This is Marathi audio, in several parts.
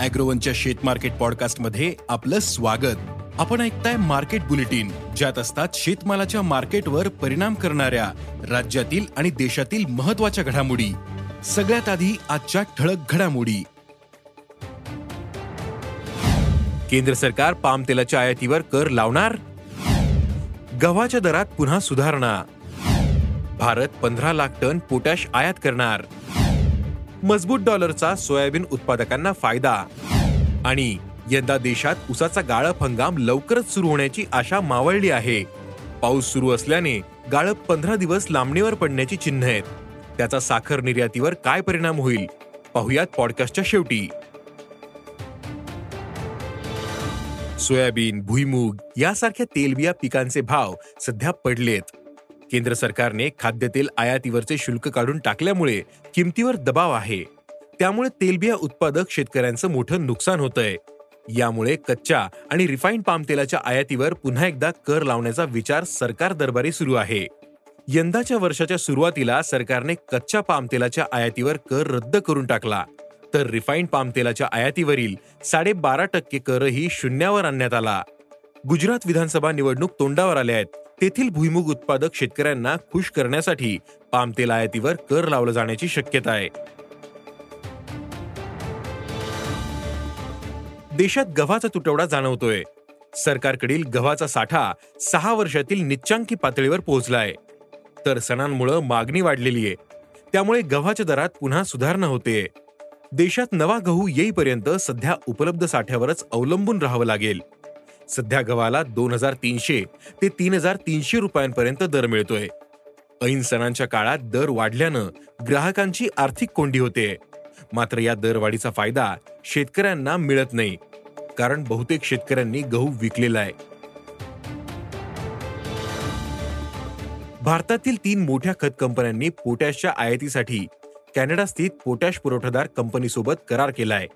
अॅग्रोवनच्या शेत मार्केट पॉडकास्टमध्ये आपलं स्वागत. आपण ऐकताय मार्केट बुलेटिन ज्यात असतात शेतमालाच्या मार्केटवर परिणाम करणाऱ्या राज्यातील आणि देशातील महत्त्वाच्या घडामोडी. सगळ्यात आधी आजच्या ठळक घडामोडी. केंद्र सरकार पाम तेलाच्या आयातीवर कर लावणार? गव्हाच्या दरात पुन्हा सुधारणा. भारत पंधरा लाख टन पोटॅश आयात करणार. मजबूत डॉलरचा सोयाबीन उत्पादकांना फायदा. आणि यंदा देशात उसाचा गाळप हंगाम लवकरच सुरू होण्याची आशा मावळली आहे. पाऊस सुरू असल्याने गाळप पंधरा दिवस लांबणीवर पडण्याची चिन्ह आहेत. त्याचा साखर निर्यातीवर काय परिणाम होईल? पाहुयात पॉडकास्टच्या शेवटी. सोयाबीन भुईमूग यासारख्या तेलबिया पिकांचे भाव सध्या पडलेत. केंद्र सरकारने खाद्यतेल आयातीवरचे शुल्क काढून टाकल्यामुळे किमतीवर दबाव आहे. त्यामुळे तेलबिया उत्पादक शेतकऱ्यांचं मोठं नुकसान होतंय. यामुळे कच्च्या आणि रिफाईंड पामतेलाच्या आयातीवर पुन्हा एकदा कर लावण्याचा विचार सरकार दरबारी सुरू आहे. यंदाच्या वर्षाच्या सुरुवातीला सरकारने कच्च्या पाम तेलाच्या आयातीवर कर रद्द करून टाकला. तर रिफाईंड पाम तेलाच्या आयातीवरील साडेबारा टक्के करही शून्यावर आणण्यात आला. गुजरात विधानसभा निवडणूक तोंडावर आल्या आहेत. तेथील भुईमुग उत्पादक शेतकऱ्यांना खुश करण्यासाठी पामतेल आयातीवर कर लावलं जाण्याची शक्यता आहे. देशात गव्हाचा तुटवडा जाणवतोय. सरकारकडील गव्हाचा साठा सहा वर्षातील निच्चांकी पातळीवर पोहोचलाय. तर सणांमुळे मागणी वाढलेली आहे. त्यामुळे गव्हाच्या दरात पुन्हा सुधारणा होते. देशात नवा गहू येईपर्यंत सध्या उपलब्ध साठ्यावरच अवलंबून राहावं लागेल. सध्या गव्हाला दोन हजार तीनशे ते तीन हजार तीनशे रुपयांपर्यंत दर मिळतोय. ऐन सणांच्या काळात दर वाढल्यानं ग्राहकांची आर्थिक कोंडी होते. मात्र या दरवाढीचा फायदा शेतकऱ्यांना मिळत नाही कारण बहुतेक शेतकऱ्यांनी गहू विकलेला आहे. भारतातील तीन मोठ्या खत कंपन्यांनी पोटॅशच्या आयातीसाठी कॅनडा स्थित पोटॅश पुरवठादार कंपनीसोबत करार केलाय.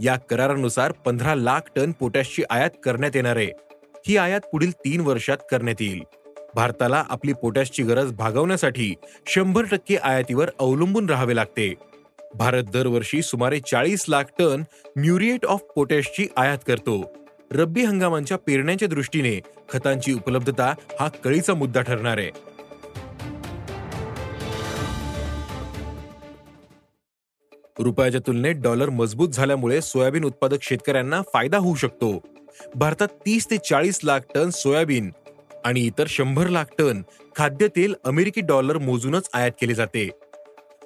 या करारानुसार पंधरा लाख टन पोटॅशची आयात करण्यात येणार आहे. ही आयात पुढील तीन वर्षात करण्यात येईल. भारताला आपली पोटॅशची गरज भागवण्यासाठी शंभर टक्के आयातीवर अवलंबून राहावे लागते. भारत दरवर्षी सुमारे चाळीस लाख टन म्युरिएट ऑफ पोटॅशची आयात करतो. रब्बी हंगामांच्या पेरण्याच्या दृष्टीने खतांची उपलब्धता हा कळीचा मुद्दा ठरणार आहे. रुपयाच्या तुलनेत डॉलर मजबूत झाल्यामुळे सोयाबीन उत्पादक शेतकऱ्यांना फायदा होऊ शकतो. भारतात तीस ते चाळीस लाख टन सोयाबीन आणि इतर शंभर लाख टन खाद्यतेल अमेरिकी डॉलर मोजूनच आयात केले जाते.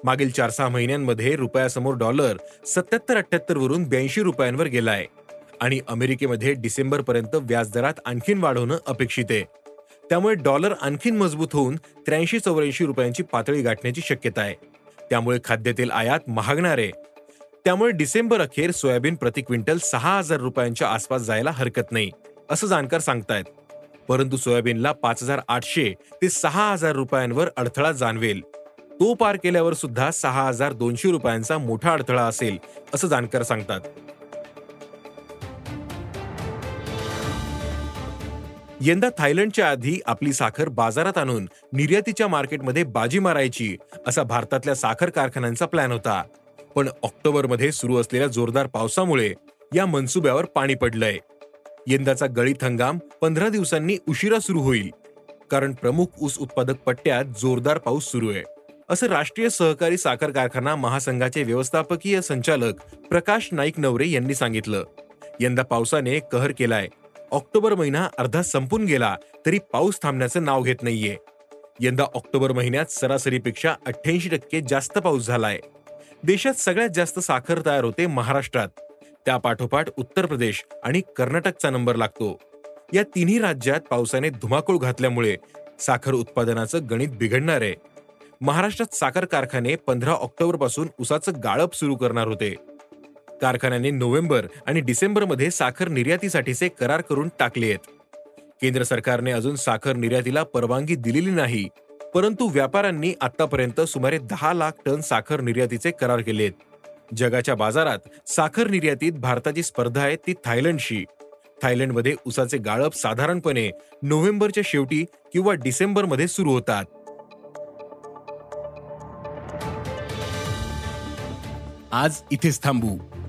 मागील चार सहा महिन्यांमध्ये रुपयासमोर डॉलर सत्याहत्तर अठ्याहत्तर वरून ब्याऐंशी रुपयांवर गेलाय आणि अमेरिकेमध्ये डिसेंबर पर्यंत व्याजदरात आणखीन वाढ होणं अपेक्षित आहे. त्यामुळे डॉलर आणखीन मजबूत होऊन त्र्याऐंशी चौऱ्याऐंशी रुपयांची पातळी गाठण्याची शक्यता आहे. त्यामुळे खाद्यतेल आयात महागणार. आहे त्यामुळे डिसेंबर अखेर सोयाबीन प्रति क्विंटल सहा हजार रुपयांच्या आसपास जायला हरकत नाही असं जाणकार सांगतायत. परंतु सोयाबीनला पाच हजार आठशे ते सहा हजार रुपयांवर अडथळा जाणवेल. तो पार केल्यावर सुद्धा सहा हजार दोनशे रुपयांचा मोठा अडथळा असेल असं जाणकार सांगतात. यंदा थायलंडच्या आधी आपली साखर बाजारात आणून निर्यातीच्या मार्केटमध्ये बाजी मारायची असा भारतातल्या साखर कारखान्यांचा प्लॅन होता. पण ऑक्टोबरमध्ये सुरू असलेल्या जोरदार पावसामुळे या मनसुब्यावर पाणी पडलंय. यंदाचा गळीत हंगाम पंधरा दिवसांनी उशिरा सुरू होईल कारण प्रमुख ऊस उत्पादक पट्ट्यात जोरदार पाऊस सुरू आहे. असं राष्ट्रीय सहकारी साखर कारखाना महासंघाचे व्यवस्थापकीय संचालक प्रकाश नाईक नवरे यांनी सांगितलं. यंदा पावसाने कहर केलाय ऑक्टोबर महिना अर्धा संपून गेला तरी पाऊस थांबण्याचं नाव घेत नाहीये. यंदा ऑक्टोबर महिन्यात सरासरीपेक्षा अठ्ठ्याऐंशी टक्के जास्त पाऊस झालाय. देशात सगळ्यात जास्त साखर तयार होते महाराष्ट्रात. त्यापाठोपाठ उत्तर प्रदेश आणि कर्नाटकचा नंबर लागतो. या तिन्ही राज्यात पावसाने धुमाकूळ घातल्यामुळे साखर उत्पादनाचं गणित बिघडणार. आहे महाराष्ट्रात साखर कारखाने पंधरा ऑक्टोबरपासून उसाचं गाळप सुरू करणार होते. कारखान्याने नोव्हेंबर आणि डिसेंबरमध्ये साखर निर्यातीसाठीचे करार करून टाकले आहेत. केंद्र सरकारने अजून साखर निर्यातीला परवानगी दिलेली नाही परंतु व्यापाऱ्यांनी आतापर्यंत सुमारे दहा लाख टन साखर निर्यातीचे करार केलेत जगाच्या बाजारात साखर निर्यातीत भारताची स्पर्धा आहे ती थायलंडशी. थायलंडमध्ये उसाचे गाळप साधारणपणे नोव्हेंबरच्या शेवटी किंवा डिसेंबरमध्ये सुरू होतात. आज इथेच थांबू.